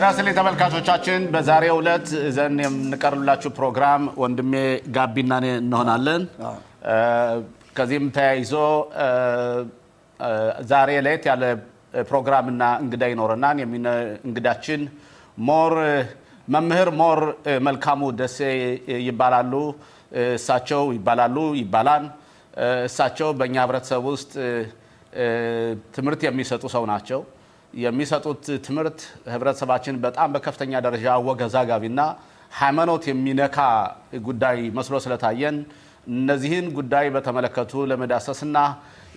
ጤና ይስጥልኝ ተመልካቾቻችን፣ በዛሬው ዕለት ይዘን የምንቀርብላችሁ ፕሮግራም ወንድሜ ጋቢና እኔ እንሆናለን። ከዚህም ተያይዞ ዛሬ ለየት ያለ ፕሮግራምና እንግዳ ይኖረናል። እንግዳችን ሞር መምህር ሞር መልካሙ ደሴ ይባላሉ። እሳቸው ይባላሉ ይባላል። እሳቸው በእኛ ህብረተሰብ ውስጥ ትምህርት የሚሰጡ ሰው ናቸው። የሚሰጡት ትምህርት ህብረተሰባችን በጣም በከፍተኛ ደረጃ አወዛጋቢና ሃይማኖት የሚነካ ጉዳይ መስሎ ስለታየን እነዚህን ጉዳይ በተመለከቱ ለመዳሰስና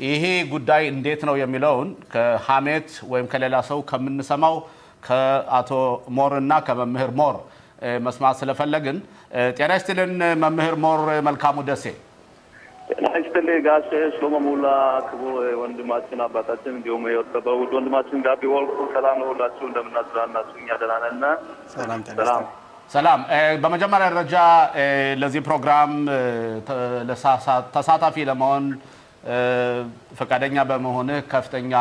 ይሄ ጉዳይ እንዴት ነው የሚለውን ከሀሜት ወይም ከሌላ ሰው ከምንሰማው ከአቶ ሞር እና ከመምህር ሞር መስማት ስለፈለግን ጤና ይስጥልን መምህር ሞር መልካሙ ደሴ። ጤና ይስጥልኝ ጋሽ ሽሎሞ ሙላ፣ ክቡር ወንድማችን አባታችን፣ እንዲሁም በውድ ወንድማችን ጋቢ ወርቁ፣ ሰላም ነው ሁላችሁ፣ እንደምናስራናችሁ እኛ ደህና ነን። ሰላም ሰላም። በመጀመሪያ ደረጃ ለዚህ ፕሮግራም ተሳታፊ ለመሆን ፈቃደኛ በመሆንህ ከፍተኛ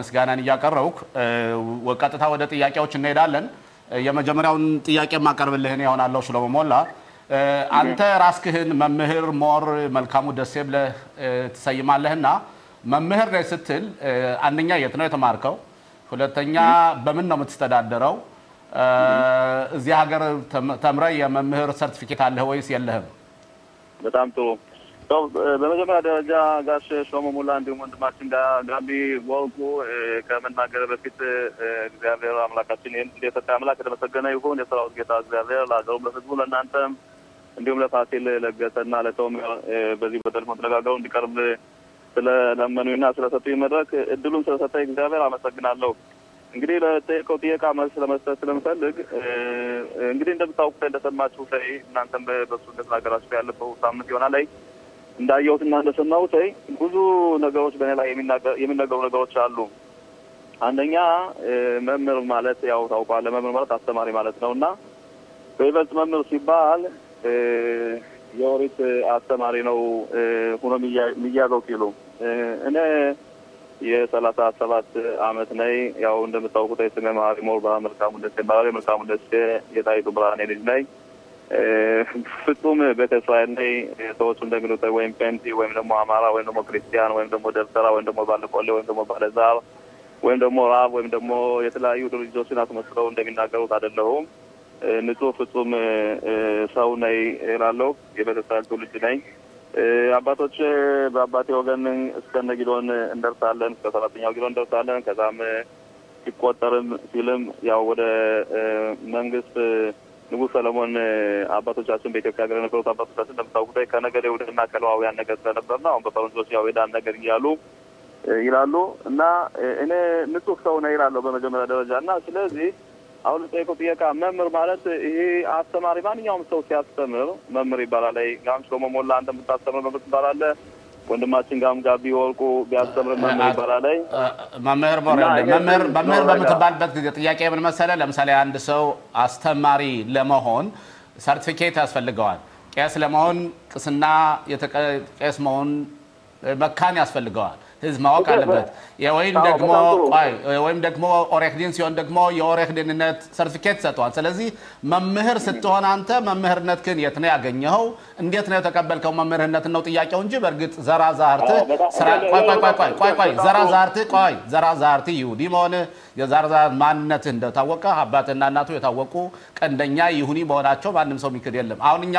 ምስጋናን እያቀረብኩ ቀጥታ ወደ ጥያቄዎች እንሄዳለን። የመጀመሪያውን ጥያቄ የማቀርብልህ እኔ እሆናለሁ ሽሎሞ ሞላ። አንተ ራስህን መምህር ሞር መልካሙ ደሴ ብለህ ትሰይማለህና መምህር ነህ ስትል አንደኛ የት ነው የተማርከው? ሁለተኛ በምን ነው የምትስተዳደረው? እዚህ ሀገር ተምረህ የመምህር ሰርቲፊኬት አለህ ወይስ የለህም? በጣም ጥሩ። በመጀመሪያ ደረጃ ጋሽ ሽሎሞ ሙላ እንዲሁም ወንድማችን ጋቢ ወርቁ ከመናገር በፊት እግዚአብሔር አምላካችን ይህን የሰጠ አምላክ የተመሰገነ ይሁን። የሰራዊት ጌታ እግዚአብሔር ለሀገሩም፣ ለሕዝቡ፣ ለእናንተም እንዲሁም ለፋሲል ለገሰና ለተውም በዚህ በቴሌፎን ተነጋገሩ እንዲቀርብ ስለለመኑና ስለሰጡኝ መድረክ እድሉን ስለሰጠኝ እግዚአብሔር አመሰግናለሁ። እንግዲህ ለጠየቀው ጥያቄ መልስ ለመስጠት ስለምፈልግ እንግዲህ እንደምታውቁት እንደሰማችሁ ላይ እናንተም በሱ እንደተናገራችሁ ያለፈው ሳምንት ይሆናል ላይ እንዳየሁትና እንደሰማሁት ብዙ ነገሮች በእኔ ላይ የሚነገሩ ነገሮች አሉ። አንደኛ መምህር ማለት ያው ታውቀዋለህ፣ መምህር ማለት አስተማሪ ማለት ነው እና በይበልጥ መምህር ሲባል የኦሪት አስተማሪ ነው ሆኖ የሚያዘው ሲሉ እኔ የሰላሳ ሰባት አመት ነኝ። ያው እንደምታውቁት የስሜ መሀሪ ሞር ብርሃን መልካሙ ደሴ ይባላል። የመልካሙ ደሴ የጣይቱ ብርሃኔ ልጅ ነኝ። ፍጹም ቤተ እስራኤል ነኝ። ሰዎቹ እንደሚሉት ወይም ፔንቲ ወይም ደግሞ አማራ ወይም ደግሞ ክርስቲያን ወይም ደግሞ ደብተራ ወይም ደግሞ ባለቆሌ ወይም ደግሞ ባለዛር ወይም ደግሞ רב ወይም ደግሞ የተለያዩ ድርጅቶችን አስመስለው እንደሚናገሩት አይደለሁም። ንጹህ ፍጹም ሰው ነኝ እላለሁ። የቤተ እስራኤል ትውልድ ነኝ። አባቶች በአባቴ ወገን እስከነ ጊዶን እንደርሳለን፣ እስከ ሰባተኛው ጊዶን እንደርሳለን። ከዛም ሲቆጠርም ሲልም ያው ወደ መንግስት ንጉሥ ሰለሞን አባቶቻችን በኢትዮጵያ ሀገር የነበሩት አባቶቻችን እንደምታውቁት ከነገደ ይሁዳና ከሌዋውያን ነገር ስለነበርና አሁን በፈረንጆች ያው የዳን ነገር እያሉ ይላሉ እና እኔ ንጹህ ሰው ነኝ ይላለሁ በመጀመሪያ ደረጃ እና ስለዚህ አሁን ጠየቀው ጥያቄ መምህር ማለት ይሄ አስተማሪ ማንኛውም ሰው ሲያስተምር መምህር ይባላል። ጋሽ ሽሎሞ ሞላ አንተ የምታስተምር መምህር ትባላለህ። ወንድማችን ጋሽ ጋቢ ወርቁ ቢያስተምር መምህር ይባላል። መምህር መምህር መምህር በምትባልበት ጊዜ ጥያቄ ምን መሰለህ? ለምሳሌ አንድ ሰው አስተማሪ ለመሆን ሰርቲፊኬት ያስፈልገዋል። ቄስ ለመሆን ቅስና ቄስ መሆን መካን ያስፈልገዋል። ህዝብ ማወቅ አለበት። ወይም ደግሞ עורך דין ሲሆን ደግሞ የ עורך דין ነት ሰርቲፊኬት ሰጥተዋል። ስለዚህ መምህር ስትሆን አንተ መምህርነትህን የት ነው ያገኘኸው? እንዴት ነው የተቀበልከው? መምህርነት ነው ጥያቄው እንጂ በእርግጥ ዘራ ዛርትህ ዘራ ዛርትህ ቆይ ዘራ ዛርትህ ይሁዲ መሆንህ የዘራ ዛር ማንነትህ እንደታወቀ አባትና እናቱ የታወቁ ቀንደኛ ይሁዲ መሆናቸው ማንም ሰው የሚክድ የለም። አሁን እኛ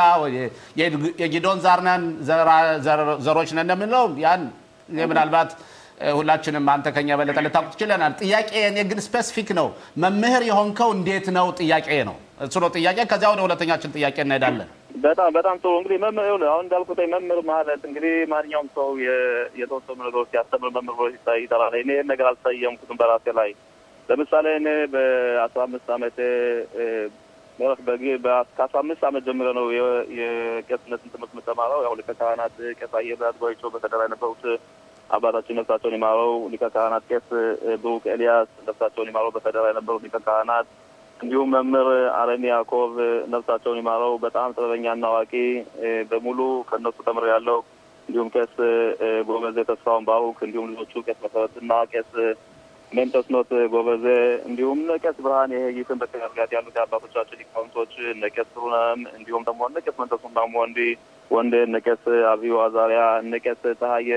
የጊዶን ዛርነን ዘሮች ነን እንደምንለው ያን ምናልባት ሁላችንም አንተ ከኛ በለጠ ልታውቅ ትችለናል። ጥያቄ እኔ ግን specific ነው። መምህር የሆንከው እንዴት ነው ጥያቄ ነው እሱ ነው ጥያቄ። ከዚያ ወደ ሁለተኛችን ጥያቄ እንሄዳለን። በጣም በጣም ጥሩ። እንግዲህ መምህር አሁን እንዳልኩት መምህር ማለት እንግዲህ ማንኛውም ሰው የተወሰኑ ነገሮች ሲያስተምር መምህር ብሎ ይጠራል። እኔ ነገር አልሰየምኩትም በራሴ ላይ። ለምሳሌ እኔ በአስራ አምስት አመት ከአስራ አምስት አመት ጀምረ ነው የቄስነትን ትምህርት የምተማረው። ያው ሊቀ ካህናት ቄስ አየብራት ጎይቾ በከተራ የነበሩት አባታችን ነፍሳቸውን ይማረው፣ ሊቀ ካህናት ቄስ ብሩክ ኤልያስ ነፍሳቸውን ይማረው በፌደራ የነበሩት ሊቀ ካህናት እንዲሁም መምህር አረሚ ያዕቆብ ነፍሳቸውን ይማረው በጣም ጥበበኛና አዋቂ በሙሉ ከእነሱ ተምር ያለው እንዲሁም ቄስ ጎበዜ ተስፋውን ባሩክ እንዲሁም ልጆቹ ቄስ መሰረትና ቄስ መንተስኖት ጎበዜ እንዲሁም እነ ቄስ ብርሃን የይትን በተጋርጋት ያሉት የአባቶቻችን ሊቃውንቶች እነ ቄስ ጥሩነህም እንዲሁም ደግሞ ቄስ መንተስኖት ማሞ ወንዲ ወንዴ እነ ቄስ አብዮ አዛሪያ እነ ቄስ ፀሐየ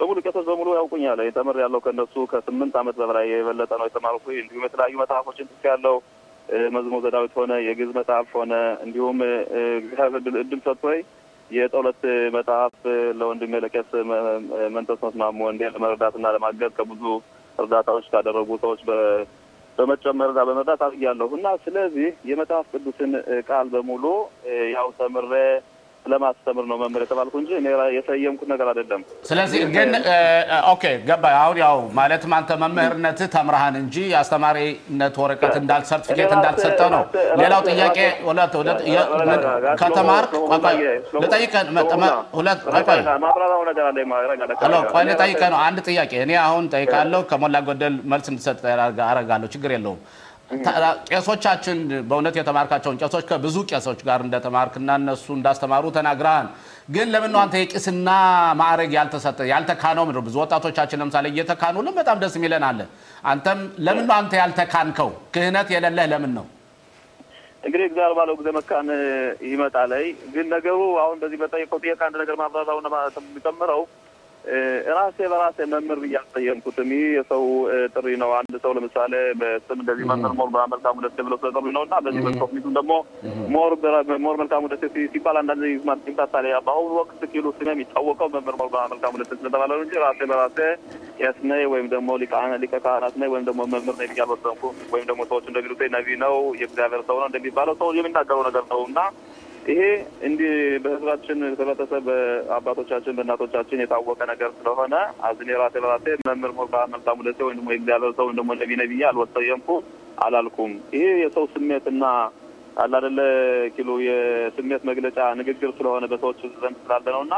በሙሉ ቄሶች በሙሉ ያውቁኛል። ተምር ያለው ከእነሱ ከስምንት ዓመት በላይ የበለጠ ነው የተማርኩ። እንዲሁም የተለያዩ መጽሐፎችን ጽፍ ያለው መዝሙረ ዳዊት ሆነ የግዕዝ መጽሐፍ ሆነ እንዲሁም እግዚአብሔር እድል ሰጥቶኝ የጸሎት መጽሐፍ ለወንድሜ ለቄስ መንተስኖት ማሞ ወንዴ ለመረዳትና ለማገዝ ከብዙ እርዳታዎች ካደረጉ ሰዎች በመጨመርና በመርዳት አድርጊያለሁ እና ስለዚህ የመጽሐፍ ቅዱስን ቃል በሙሉ ያው ተምሬ ለማስተምር ነው መምህር የተባልኩ እንጂ እኔ የሰየምኩት ነገር አይደለም። ስለዚህ ግን okay ገባ። አሁን ያው ማለትም አንተ መምህርነትህ ተምረሃን እንጂ የአስተማሪነት ወረቀት እንዳል ሰርቲፊኬት እንዳልሰጠ ነው። ሌላው ጥያቄ ከተማርክ ልጠይቅህ ነው አንድ ጥያቄ እኔ አሁን ጠይቃለሁ። ከሞላ ጎደል መልስ እንድሰጥ አደርጋለሁ። ችግር የለውም። ቄሶቻችን በእውነት የተማርካቸውን ቄሶች ከብዙ ቄሶች ጋር እንደተማርክና እነሱ እንዳስተማሩ ተናግረሃል። ግን ለምን ነው አንተ የቄስና ማዕረግ ያልተሰጠ ያልተካነው? ነው ብዙ ወጣቶቻችን ለምሳሌ እየተካኑልን በጣም ደስ የሚለን አለ። አንተም ለምን ነው አንተ ያልተካንከው? ክህነት የሌለህ ለምን ነው? እንግዲህ እግዚአብሔር ባለው ጊዜ መካን ይመጣል። ግን ነገሩ አሁን በዚህ በጠየቀው ጥያቄ አንድ ነገር ማብራራውን የሚጨምረው ራሴ በራሴ መምህር ብዬ አልሰየምኩትም። ይህ የሰው ጥሪ ነው። አንድ ሰው ለምሳሌ በስም እንደዚህ መምህር ሞር መልካሙ ደሴ ብሎ ስለጠሩ ነው እና በዚህ በኮሚቱም ደግሞ ሞር ሞር መልካሙ ደሴ ሲባል አንዳንድ ይምታታል። በአሁኑ ወቅት כאילו ስሜ የሚታወቀው መምህር ሞር መልካሙ ደሴ ስለተባለ ነው እንጂ ራሴ በራሴ ቄስ ነኝ ወይም ደግሞ ሊቀ ካህናት ነኝ ወይም ደግሞ መምህር ነኝ ብዬ አልወሰንኩም። ወይም ደግሞ ሰዎች እንደሚሉት ነቢይ ነው የእግዚአብሔር ሰው ነው እንደሚባለው ሰው የሚናገረው ነገር ነው እና ይሄ እንዲህ በህዝባችን ህብረተሰብ በአባቶቻችን በእናቶቻችን የታወቀ ነገር ስለሆነ አዝኔ ራሴ በራሴ መምህር ሞር መልካሙ ደሴ ወይም ደግሞ የእግዚአብሔር ሰው ወይም ነቢ ነቢያ አልሰየምኩም አላልኩም። ይሄ የሰው ስሜትና አላደለ כאילו የስሜት መግለጫ ንግግር ስለሆነ በሰዎች ዘንድ ስላለ ነው እና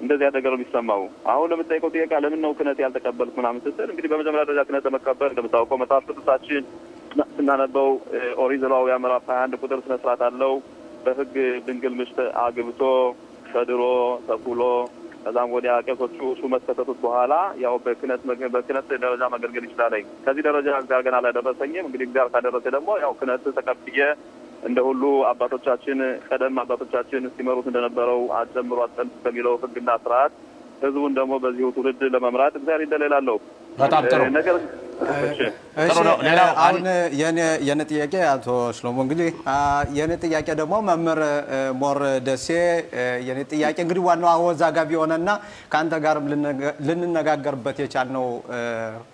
እንደዚያ ነገር የሚሰማው። አሁን ለምጠይቀው ጥያቄ ለምን ነው ክህነት ያልተቀበልኩ ምናምን ስትል እንግዲህ በመጀመሪያ ደረጃ ክህነት ለመቀበል እንደምታውቀው መጽሐፍ ቅዱሳችን ስናነበው ኦሪት ዘሌዋውያን ምዕራፍ ሀያ አንድ ቁጥር ስነ ስርዓት አለው በህግ ድንግል ምሽት አግብቶ ከድሮ ተኩሎ ከዛም ወዲያ ቄሶቹ ሹመት ከተቱት በኋላ ያው በክህነት በክህነት ደረጃ ማገልገል ይችላል። ከዚህ ደረጃ ጋር ገና አላደረሰኝም። እንግዲህ እግዚአብሔር ካደረሰ ደግሞ ያው ክህነት ተቀብዬ እንደ ሁሉ አባቶቻችን ቀደም አባቶቻችን ሲመሩት እንደነበረው አጨምሮ አጠልፍ ከሚለው ህግና ስርዓት ህዝቡን ደግሞ በዚሁ ትውልድ ለመምራት እግዚአብሔር ይደለላለሁ። በጣም ጥሩ ነገር አሁን የኔ ጥያቄ አቶ ሽሎሞ እንግዲህ የኔ ጥያቄ ደግሞ መምህር ሞር ደሴ የኔ ጥያቄ እንግዲህ ዋናው አወዛጋቢ የሆነና ከአንተ ጋርም ልንነጋገርበት የቻልነው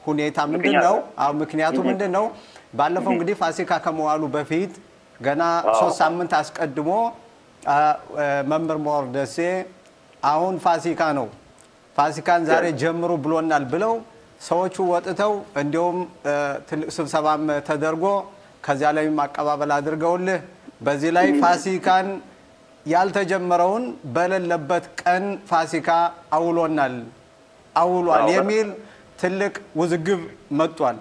ሁኔታ ምንድን ነው? ምክንያቱ ምንድን ነው? ባለፈው እንግዲህ ፋሲካ ከመዋሉ በፊት ገና ሶስት ሳምንት አስቀድሞ መምህር ሞር ደሴ አሁን ፋሲካ ነው። ፋሲካን ዛሬ ጀምሩ ብሎናል ብለው ሰዎቹ ወጥተው እንዲሁም ትልቅ ስብሰባም ተደርጎ ከዚያ ላይም አቀባበል አድርገውልህ በዚህ ላይ ፋሲካን ያልተጀመረውን በሌለበት ቀን ፋሲካ አውሎናል አውሏል የሚል ትልቅ ውዝግብ መጥቷል።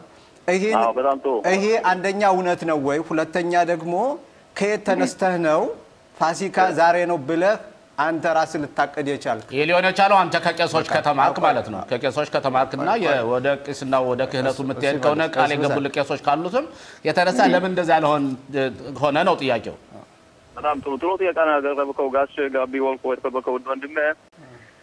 ይሄ አንደኛ እውነት ነው ወይ? ሁለተኛ ደግሞ ከየት ተነስተህ ነው ፋሲካ ዛሬ ነው ብለህ አንተ ራስህ ልታቅድ የቻልክ? ይህ ሊሆን የቻለው አንተ ከቄሶች ከተማርክ ማለት ነው። ከቄሶች ከተማርክና ወደ ቄስና ወደ ክህነቱ የምትሄድ ከሆነ ቃል የገቡልህ ቄሶች ካሉትም የተነሳ ለምን እንደዛ ለሆን ሆነ ነው ጥያቄው። በጣም ጥሩ ጥሩ ጥያቄ ነው ያቀረብከው ጋሽ ጋቢ ወልቆ የተከበርከው ወንድሜ።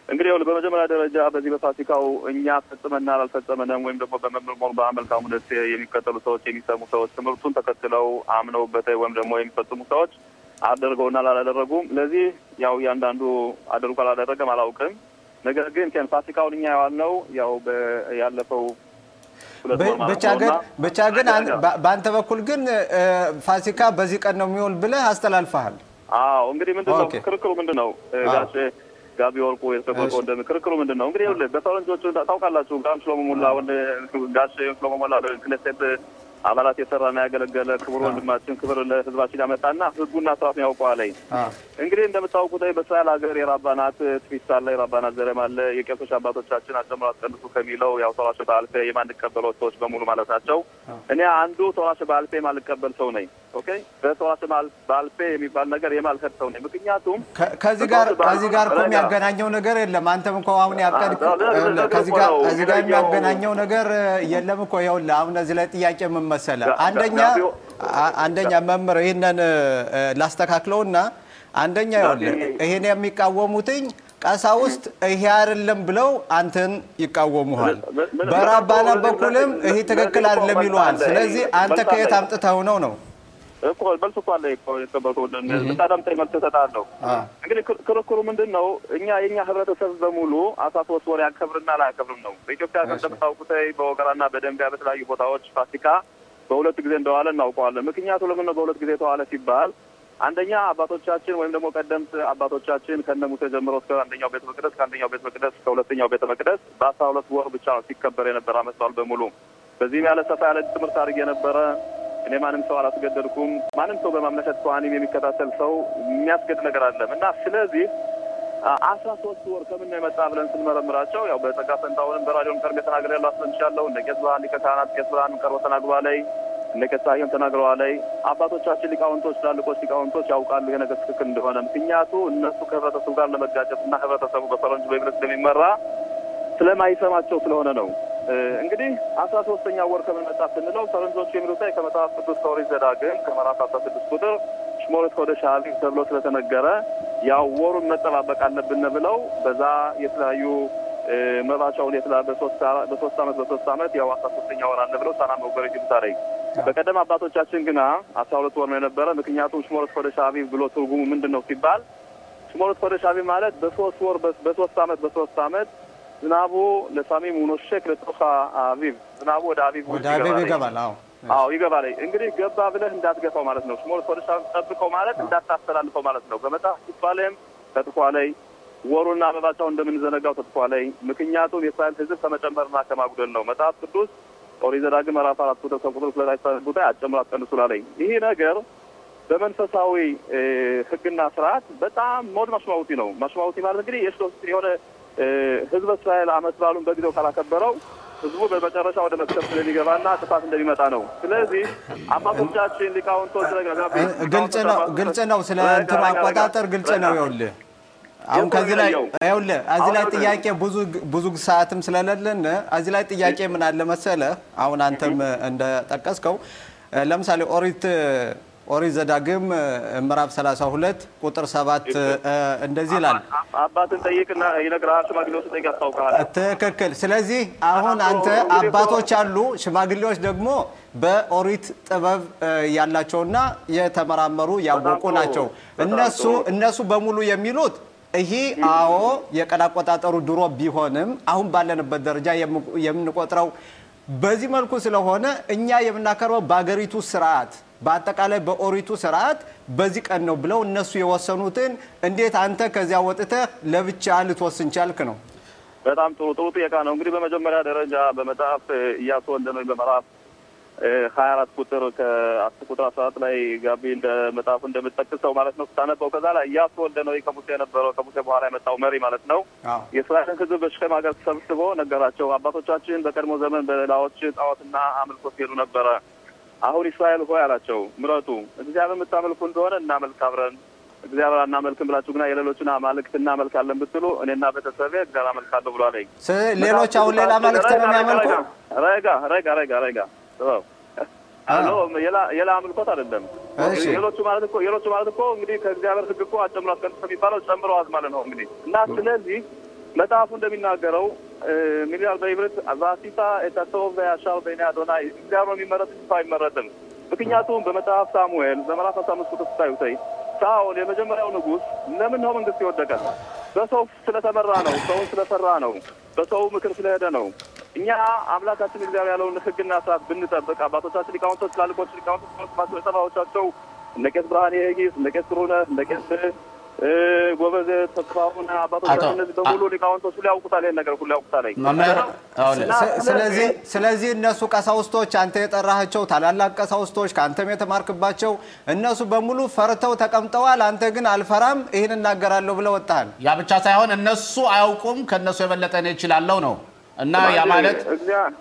እንግዲህ ይኸውልህ በመጀመሪያ ደረጃ በዚህ በፋሲካው እኛ ፈጽመናል አልፈጸመንም ወይም ደግሞ በመምህር ሞር በመልካሙ ደሴ የሚከተሉ ሰዎች የሚሰሙ ሰዎች ትምህርቱን ተከትለው አምነውበት ወይም ደግሞ የሚፈጽሙ ሰዎች አደርገውና አላደረጉም። ለዚህ ያው እያንዳንዱ አድርጎ አላደረገም አላውቅም። ነገር ግን ፋሲካውን እኛ የዋልነው ያው ያለፈው ብቻ ግን በአንተ በኩል ግን ፋሲካ በዚህ ቀን ነው የሚውል ብለህ አስተላልፈሃል። አዎ እንግዲህ ምንድን ነው ክርክሩ ምንድን ነው ጋሽ ጋቢ ወርቁ የተከበቀ ወንድም ክርክሩ ምንድን ነው እንግዲህ ይኸውልህ በፈረንጆቹ ታውቃላችሁ ጋም ሽሎሞ ሞላ ጋሽ ሽሎሞ ሞላ ክነሴት አባላት የሰራና ያገለገለ ክቡር ወንድማችን ክብር ለህዝባችን ያመጣና ህጉና ስርዓቱን ያውቀዋል። እንግዲህ እንደምታውቁት በእስራኤል ሀገር የራባናት ትፊት አለ፣ የራባናት ዘረም አለ። የቄሶች አባቶቻችን አጨምሮ አስቀንሱ ከሚለው ያው ተዋሽ በአልፌ የማንቀበለው ሰዎች በሙሉ ማለታቸው። እኔ አንዱ ተዋሽ በአልፌ የማልቀበል ሰው ነኝ። OK በ תורה שבעל פה የሚባል ነገር የማልሄድ ሰው ነኝ። ምክንያቱም ከዚህ ጋር ከዚህ ጋር እኮ የሚያገናኘው ነገር የለም። አንተም እኮ አሁን ለምን ከዚህ ጋር? የሚያገናኘው ነገር የለም እኮ ይኸውልህ፣ አሁን እዚህ ላይ ጥያቄ ምን መሰለህ? አንደኛ አንደኛ መምህር ይህንን ላስተካክለውና አንደኛ ይኸውልህ ይሄን የሚቃወሙትኝ ቀሳውስት ይሄ አይደለም ብለው አንተን ይቃወሙሃል። በ רבנות በኩልም ይሄ ትክክል አይደለም ይሉሃል። ስለዚህ አንተ ከየት አምጥተው ነው ነው? እኮ መልስ እኮ አለ ብታዳምጠኝ መልስ እሰጥሃለሁ። እንግዲህ ክር- ክርክሩ ምንድን ነው? እኛ የእኛ ህብረተሰብ በሙሉ አስራ ሶስት ወር ያከብርና አላያከብርም ነው። በኢትዮጵያ እንደምታውቁት በወገራና በደንቢያ በተለያዩ ቦታዎች ፋሲካ በሁለት ጊዜ እንደዋለ እናውቀዋለን። ምክንያቱ ለምን ነው በሁለት ጊዜ የተዋለ ሲባል አንደኛ አባቶቻችን ወይም ደግሞ ቀደምት አባቶቻችን ከነ ሙሴ ጀምሮ እስከ አንደኛው ቤተ መቅደስ ከአንደኛው ቤተ መቅደስ እስከ ቤተ መቅደስ በአስራ ሁለት ወር ብቻ ነው ሲከበር የነበረ ዓመት በዓል በሙሉ። በዚህም ያለ ሰፋ ያለ ትምህርት አድርግ የነበረ እኔ ማንም ሰው አላስገደድኩም። ማንም ሰው በማምለከት ከዋኒም የሚከታተል ሰው የሚያስገድ ነገር አለም እና ስለዚህ አስራ ሶስት ወር ከምን ነው የመጣ ብለን ስንመረምራቸው ያው በጸጋ ፈንታሁንም በራዲዮን ቀርቤ ተናግሬ ያለው አስለምቻለሁ። እነ ቄስ ብርሃን ሊቀ ካህናት ቄስ ብርሃን ቀርቦ ተናግሯ ላይ እነ ቄስ ሳየም ተናግረዋ ላይ አባቶቻችን ሊቃውንቶች፣ ትላልቆች ሊቃውንቶች ያውቃሉ ይሄ ትክክል እንደሆነ። ምክንያቱ እነሱ ከህብረተሰቡ ጋር ለመጋጨት እና ህብረተሰቡ በፈረንጅ በእምነት ስለሚመራ ስለማይሰማቸው ስለሆነ ነው። እንግዲህ አስራ ሶስተኛ ወር ከምን መጣ ስንለው ፈረንጆቹ የሚሉት ላይ ከመጽሐፍ ቅዱስ ከኦሪት ዘዳግም ከምዕራፍ አስራ ስድስት ቁጥር ሽሞለት ኮደሽ አቢብ ተብሎ ስለተነገረ ያው ወሩን መጠባበቅ አለብን ብለው በዛ የተለያዩ መባቻውን በሶስት አመት በሶስት አመት ያው አስራ ሶስተኛ ወር አለ ብለው ሳና መውገር ይችሉታል። በቀደም አባቶቻችን ግና አስራ ሁለት ወር ነው የነበረ። ምክንያቱም ሽሞለት ኮደሽ አቢብ ብሎ ትርጉሙ ምንድን ነው ሲባል ሽሞለት ኮደሽ አቢብ ማለት በሶስት ወር በሶስት አመት በሶስት አመት ዝናቡ ለሳሚም ውኖሸክ ለጦኻ አቢብ ዝናቡ ወደ አቢብ ወደ አቢብ ይገባል። አዎ አዎ ይገባል። እንግዲህ ገባ ብለህ እንዳትገፋው ማለት ነው። ሽሞል ኮደሻ ጠብቀው ማለት እንዳታስተላልፈው ማለት ነው። በመጽሐፍ ሲባለም ተጥፏ ላይ ወሩና አበባቻው እንደምንዘነጋው ተጥፏ ላይ ምክንያቱም የእስራኤል ሕዝብ ከመጨመርና ከማጉደል ነው። መጽሐፍ ቅዱስ ኦሪት ዘዳግም ምዕራፍ አራት ቁጥር ከቁጥር ሁለት ላይ ቦታ አጨምሮ አትቀንሱ ላለኝ ይህ ነገር በመንፈሳዊ ሕግና ስርዓት በጣም ሞድ ማሽማውቲ ነው። ማሽማውቲ ማለት እንግዲህ የሽቶ የሆነ ህዝበ እስራኤል አመት በዓሉን በጊዜው ካላከበረው ህዝቡ በመጨረሻ ወደ መክሰብ ስለሚገባና ጥፋት እንደሚመጣ ነው። ስለዚህ አባቶቻችን ሊቃውንቶች ግልጽ ነው ግልጽ ነው። ስለ እንትኑ አቆጣጠር ግልጽ ነው። ይኸውልህ አሁን ከዚህ ላይ ይኸውልህ እዚህ ላይ ጥያቄ ብዙ ብዙ ሰዓትም ስለሌለን እዚህ ላይ ጥያቄ ምን አለ መሰለህ፣ አሁን አንተም እንደጠቀስከው ለምሳሌ ኦሪት ኦሪት ዘዳግም ምዕራፍ 32 ቁጥር 7 እንደዚህ ይላል። አባትን ጠይቅና ይነግርሃል። ሽማግሌዎች ጠይቅ ያስታውቃል። ትክክል። ስለዚህ አሁን አንተ አባቶች አሉ፣ ሽማግሌዎች ደግሞ በኦሪት ጥበብ ያላቸውና የተመራመሩ ያወቁ ናቸው። እነሱ እነሱ በሙሉ የሚሉት ይሄ አዎ የቀን አቆጣጠሩ ድሮ ቢሆንም አሁን ባለንበት ደረጃ የምንቆጥረው በዚህ መልኩ ስለሆነ እኛ የምናከርበው በአገሪቱ ስርዓት በአጠቃላይ በኦሪቱ ስርዓት በዚህ ቀን ነው ብለው እነሱ የወሰኑትን እንዴት አንተ ከዚያ ወጥተህ ለብቻ ልትወስን ቻልክ ነው? በጣም ጥሩ ጥሩ ጥያቄ ነው። እንግዲህ በመጀመሪያ ደረጃ በመጽሐፍ ኢያሱ ወልደ ነዌ ሀያ አራት ቁጥር ከአስር ቁጥር አስራ አራት ላይ ጋቢ እንደ መጽሐፉ እንደምጠቅሰው ማለት ነው ስታነበው ከዛ ላይ ኢያሱ ወልደ ነዌ ከሙሴ የነበረው ከሙሴ በኋላ የመጣው መሪ ማለት ነው የእስራኤልን ሕዝብ በሽከም ሀገር ተሰብስቦ ነገራቸው። አባቶቻችን በቀድሞ ዘመን በሌላዎች ጣዖትና አምልኮ ሲሄዱ ነበረ አሁን እስራኤል ሆይ አላቸው፣ ምረጡ። እግዚአብሔር የምታመልኩ እንደሆነ እናመልክ አብረን። እግዚአብሔር አናመልክም ብላችሁ ግና የሌሎችን አማልክት እናመልካለን ብትሉ እኔና ቤተሰቤ እግዚአብሔር አመልካለሁ ብሎ አለኝ። ሌሎች አሁን ሌላ አማልክት ነው የሚያመልኩ? ረጋ ረጋ ረጋ ረጋ አሎ የላ አምልኮት አይደለም። ሌሎቹ ማለት እኮ ሌሎቹ ማለት እኮ እንግዲህ ከእግዚአብሔር ሕግ እኮ አጨምሮ አስቀንስ የሚባለው ጨምረዋት ማለት ነው እንግዲህ እና ስለዚህ መጽሐፉ እንደሚናገረው ይላል በይብረት ዛሲታ የተሰው ያሻው በእኔ አዶናይ እግዚአብሔር የሚመረጥ ሰው አይመረጥም። ምክንያቱም በመጽሐፍ ሳሙኤል በምዕራፍ አስራ አምስት ቁጥር ስታዩተይ ሳኦል የመጀመሪያው ንጉሥ ለምን ነው መንግስት የወደቀ? በሰው ስለተመራ ነው። ሰውን ስለፈራ ነው። በሰው ምክር ስለሄደ ነው። እኛ አምላካችን እግዚአብሔር ያለውን ሕግና ስርዓት ብንጠብቅ አባቶቻችን ሊቃውንቶች፣ ትላልቆች ሊቃውንቶች ማቸው የሰራዎቻቸው እነ ቄስ ብርሃኔ ሄጊስ፣ እነ ቄስ ጥሩነህ፣ እነ ቄስ ጎበዝ ተስፋሁን አባቶቻችን እነዚህ በሙሉ ሊቃውንቶች ሁሉ ያውቁታል። ይሄን ነገር ሁሉ ያውቁታል። ስለዚህ ስለዚህ እነሱ ቀሳውስቶች አንተ የጠራሃቸው ታላላቅ ቀሳውስቶች ከአንተም የተማርክባቸው እነሱ በሙሉ ፈርተው ተቀምጠዋል። አንተ ግን አልፈራም ይህን እናገራለሁ ብለህ ወጣሃል። ያ ብቻ ሳይሆን እነሱ አያውቁም፣ ከእነሱ የበለጠ እኔ እችላለሁ ነው እና ያ ማለት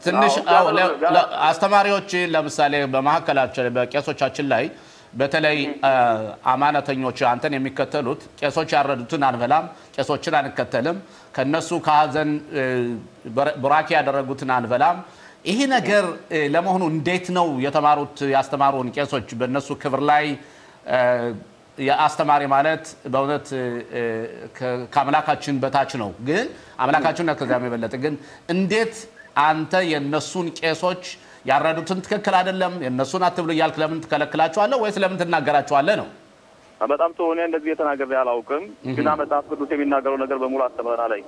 ትንሽ አስተማሪዎች ለምሳሌ በመካከላችን በቄሶቻችን ላይ በተለይ አማነተኞች አንተን የሚከተሉት ቄሶች ያረዱትን አንበላም፣ ቄሶችን አንከተልም፣ ከነሱ ከሀዘን ቡራኬ ያደረጉትን አንበላም። ይህ ነገር ለመሆኑ እንዴት ነው የተማሩት ያስተማሩን ቄሶች በእነሱ ክብር ላይ የአስተማሪ ማለት በእውነት ከአምላካችን በታች ነው። ግን አምላካችን ከዚያም የበለጠ ግን እንዴት አንተ የእነሱን ቄሶች ያረዱትን ትክክል አይደለም የእነሱን አትብሉ እያልክ ለምን ትከለክላቸዋለህ ወይስ ለምን ትናገራቸዋለህ ነው? በጣም ጥሩ። እኔ እንደዚህ የተናገረ አላውቅም፣ ግን መጽሐፍ ቅዱስ የሚናገረው ነገር በሙሉ አስተምረናል ላይ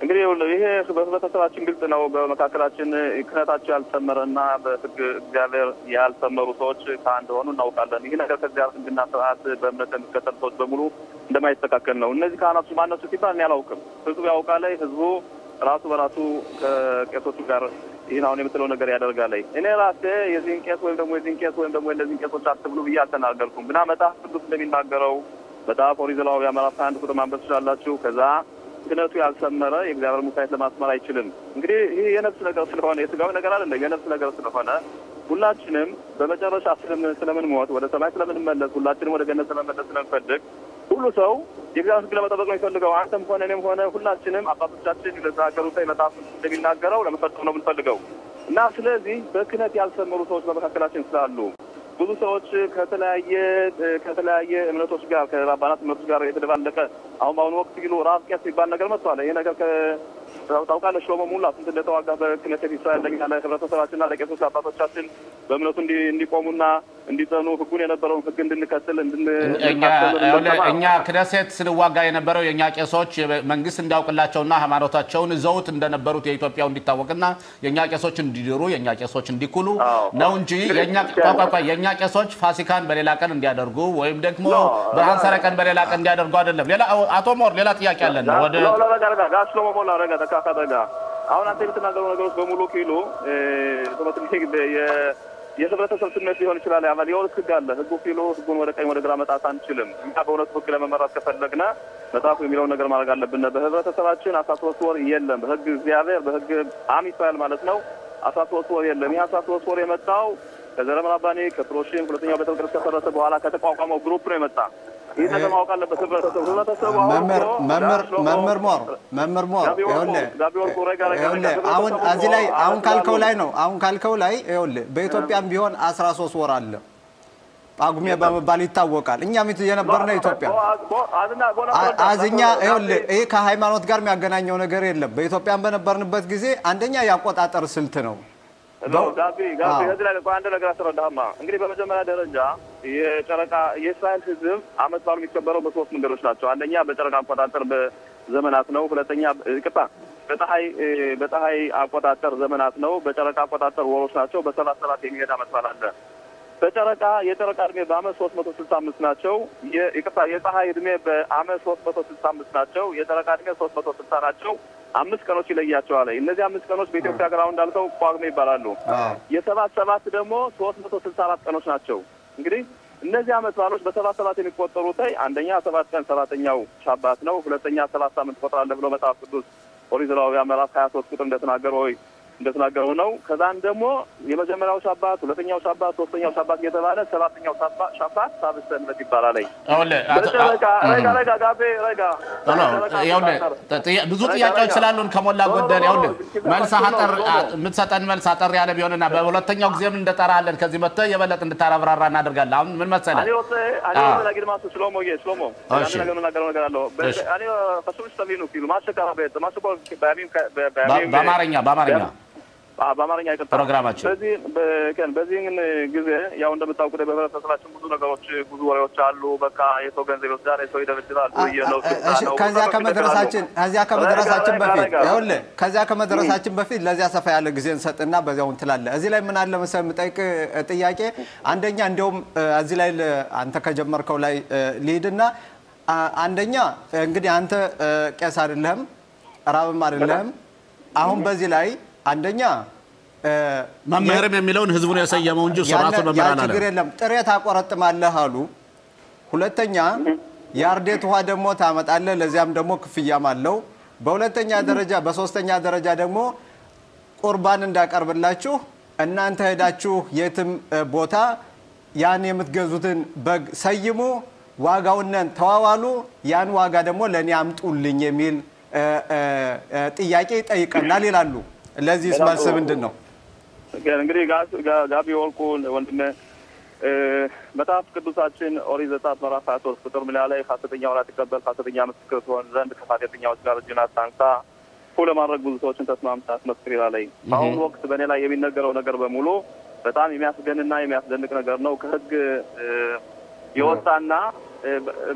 እንግዲህ ይሄ በህብረተሰባችን ግልጽ ነው። በመካከላችን ክህነታቸው ያልሰመረና በህግ እግዚአብሔር ያልሰመሩ ሰዎች ከአንድ ሆኑ እናውቃለን። ይህ ነገር ከእግዚአብሔር ህግና ስርዓት በእምነት የሚከተሉ ሰዎች በሙሉ እንደማይስተካከል ነው። እነዚህ ካህናቱ ማነሱ ሲባል እኔ አላውቅም። ህዝቡ ያውቃል። ህዝቡ ራሱ በራሱ ከቄሶቹ ጋር ይህን አሁን የምትለው ነገር ያደርጋል። እኔ ራሴ የዚህን ቄስ ወይም ደግሞ የዚህን ቄስ ወይም ደግሞ እነዚህን ቄሶች አትብሉ ብዬ አልተናገርኩም። ግና መጽሐፍ ቅዱስ እንደሚናገረው መጽሐፍ ኦሪት ዘሌዋውያን ምዕራፍ አንድ ቁጥር ማንበብ ትችላላችሁ። ከዛ ክህነቱ ያልሰመረ የእግዚአብሔር ሙሳይት ለማስመር አይችልም። እንግዲህ ይህ የነፍስ ነገር ስለሆነ የስጋዊ ነገር አይደለም፣ የነፍስ ነገር ስለሆነ ሁላችንም በመጨረሻ ስለምንሞት ወደ ሰማይ ስለምንመለስ ሁላችንም ወደ ገነት ስለመመለስ ስለምንፈልግ ሁሉ ሰው የእግዚአብሔር ሕግ ለመጠበቅ ነው የሚፈልገው። አንተም ሆነ እኔም ሆነ ሁላችንም አባቶቻችን ለተናገሩት መጽሐፍ እንደሚናገረው ለመፈጸም ነው የምንፈልገው እና ስለዚህ በክህነት ያልሰመሩ ሰዎች በመካከላችን ስላሉ ብዙ ሰዎች ከተለያየ ከተለያየ እምነቶች ጋር ከራባናት እምነቶች ጋር የተደባለቀ አሁን በአሁኑ ወቅት ቢሉ ራስ ቄስ የሚባል ነገር መጥቷል። ይሄ ነገር ታውቃለህ፣ ሽሎሞ ሙላ ስንት እንደተዋጋ በክነሴት እስራኤል ለኛ ለህብረተሰባችንና ለቄሶች አባቶቻችን በእምነቱ እንዲቆሙና እንዲጸኑ ህጉን የነበረውን ህግ እንድንከትል እኛ כנסת ስንዋጋ የነበረው የእኛ ቄሶች መንግስት እንዲያውቅላቸውና ሃይማኖታቸውን ይዘውት እንደነበሩት የኢትዮጵያው እንዲታወቅና የእኛ ቄሶች እንዲድሩ የእኛ ቄሶች እንዲኩሉ ነው እንጂ የእኛ ቄሶች ፋሲካን በሌላ ቀን እንዲያደርጉ ወይም ደግሞ ብርሃን ሰረቀን በሌላ ቀን እንዲያደርጉ አይደለም። ሌላ አቶ ሞር ሌላ ጥያቄ አለን። ወደ תחכה רגע አሁን አንተ የምትናገሩ ነገሮች በሙሉ כאילו የህብረተሰብ ስሜት ሊሆን ይችላል። ያማል የሆነ ህግ አለ። ህጉ כאילו ህጉን ወደ ቀኝ ወደ ግራ መጣት አንችልም። እኛ በእውነቱ ህግ ለመመራት ከፈለግነ መጽሐፉ የሚለውን ነገር ማድረግ አለብን። በህብረተሰባችን አስራ ሶስት ወር የለም። በህግ እግዚአብሔር በህግ עם ישראל ማለት ነው። አስራ ሶስት ወር የለም። ይህ አስራ ሶስት ወር የመጣው ከ זרם הרבני ከ פרושים ሁለተኛው ቤተ መቅደስ ከፈረሰ በኋላ ከተቋቋመው group ነው የመጣ ይህ ነገር ማወቅ አለበት ህብረተሰቡ። መምህር ሞር መምህር ሞር ይኸውልህ አሁን እዚህ ላይ አሁን ካልከው ላይ ነው አሁን ካልከው ላይ ይኸውልህ በኢትዮጵያም ቢሆን አስራ ሶስት ወር አለ ጳጉሜ በመባል ይታወቃል። እኛም የነበርነው ኢትዮጵያ אז እኛ ይኸውልህ ይህ ከሃይማኖት ጋር የሚያገናኘው ነገር የለም። በኢትዮጵያም በነበርንበት ጊዜ አንደኛ የአቆጣጠር ስልት ነው። ጋቢ ጋቢ እዚህ ላይ አንድ ነገር አስረዳህማ። እንግዲህ በመጀመሪያ ደረጃ የጨረቃ የእስራኤል ህዝብ አመት በዓሉ የሚከበረው በሶስት መንገዶች ናቸው። አንደኛ በጨረቃ አቆጣጠር በዘመናት ነው። ሁለተኛ ይቅርታ በፀሐይ በፀሐይ አቆጣጠር ዘመናት ነው። በጨረቃ አቆጣጠር ወሮች ናቸው። በሰባት ሰባት የሚሄድ አመት በዓል አለ። በጨረቃ የጨረቃ እድሜ በአመት ሶስት መቶ ስልሳ አምስት ናቸው። ይቅርታ የፀሐይ እድሜ በአመት ሶስት መቶ ስልሳ አምስት ናቸው። የጨረቃ እድሜ ሶስት መቶ ስልሳ ናቸው። አምስት ቀኖች ይለያቸዋል። እነዚህ አምስት ቀኖች በኢትዮጵያ ሀገር አሁን እንዳልከው ጳጉሜ ይባላሉ። የሰባት ሰባት ደግሞ ሶስት መቶ ስልሳ አራት ቀኖች ናቸው። እንግዲህ እነዚህ አመት በዓሎች በሰባት ሰባት የሚቆጠሩት አንደኛ ሰባት ቀን ሰባተኛው ሻባት ነው። ሁለተኛ ሰባት ሳምንት ቆጥራለህ ብሎ መጽሐፍ ቅዱስ ኦሪት ዘሌዋውያን ምዕራፍ ሀያ ሶስት ቁጥር እንደተናገረው ወይ እንደተናገረው ነው። ከዛን ደግሞ የመጀመሪያው ሻባት፣ ሁለተኛው ሻባት፣ ሶስተኛው ሻባት እየተባለ ሰባተኛው ሻባት ሰንበት ይባላል። ብዙ ጥያቄዎች ስላሉን ከሞላ ጎደል ይኸውልህ መልስ አጠር የምትሰጠን መልስ አጠር ያለ ቢሆንና በሁለተኛው ጊዜም እንደጠራለን ከዚህ መጥተህ የበለጠ እንድታብራራ እናደርጋለን። አሁን ምን መሰለህ? በአማርኛ በአማርኛ በአማርኛ ይቅርታ ፕሮግራማችን በዚህ ጊዜ ያው እንደምታውቁት በህብረተሰባችን ብዙ ነገሮች ብዙ ወሬዎች አሉ። በቃ የሰው ገንዘብ ይወስዳል፣ የሰው ይደበድባል። ከዚያ ከመድረሳችን ከዚያ ከመድረሳችን በፊት ይኸውልህ ከዚያ ከመድረሳችን በፊት ለዚያ ሰፋ ያለ ጊዜ እንሰጥና በዚያው እንትላለን። እዚህ ላይ ምን አለ መሰለህ የምጠይቅ ጥያቄ አንደኛ እንዲያውም እዚህ ላይ አንተ ከጀመርከው ላይ ልሂድና አንደኛ እንግዲህ አንተ ቄስ አይደለህም፣ ራብም አይደለህም። አሁን በዚህ ላይ አንደኛ መምህርም የሚለውን ህዝቡን የሰየመው እንጂ ራሱ መምህር አላለም። ችግር የለም ጥሬ ታቆረጥማለህ አሉ። ሁለተኛ የአርዴት ውሃ ደግሞ ታመጣለህ፣ ለዚያም ደግሞ ክፍያም አለው። በሁለተኛ ደረጃ በሶስተኛ ደረጃ ደግሞ ቁርባን እንዳቀርብላችሁ እናንተ ሄዳችሁ የትም ቦታ ያን የምትገዙትን በግ ሰይሙ፣ ዋጋውነን ተዋዋሉ፣ ያን ዋጋ ደግሞ ለእኔ አምጡልኝ የሚል ጥያቄ ይጠይቀናል ይላሉ። ለዚህስ መልስ ምንድን ነው? እንግዲህ ጋቢ ወርቁ ወንድሜ መጽሐፍ ቅዱሳችን ኦሪት ዘጸአት ምዕራፍ ሀያ ሶስት ቁጥር ምላ ላይ ሐሰተኛውን አትቀበል ሐሰተኛ ምስክር ትሆን ዘንድ ከኃጢአተኛዎች ጋር እጅህን አታንሳ ክፉ ለማድረግ ብዙ ሰዎችን ተስማምተህ አትመስክር ይላል። በአሁኑ ወቅት በእኔ ላይ የሚነገረው ነገር በሙሉ በጣም የሚያስገንና የሚያስደንቅ ነገር ነው። ከህግ የወጣና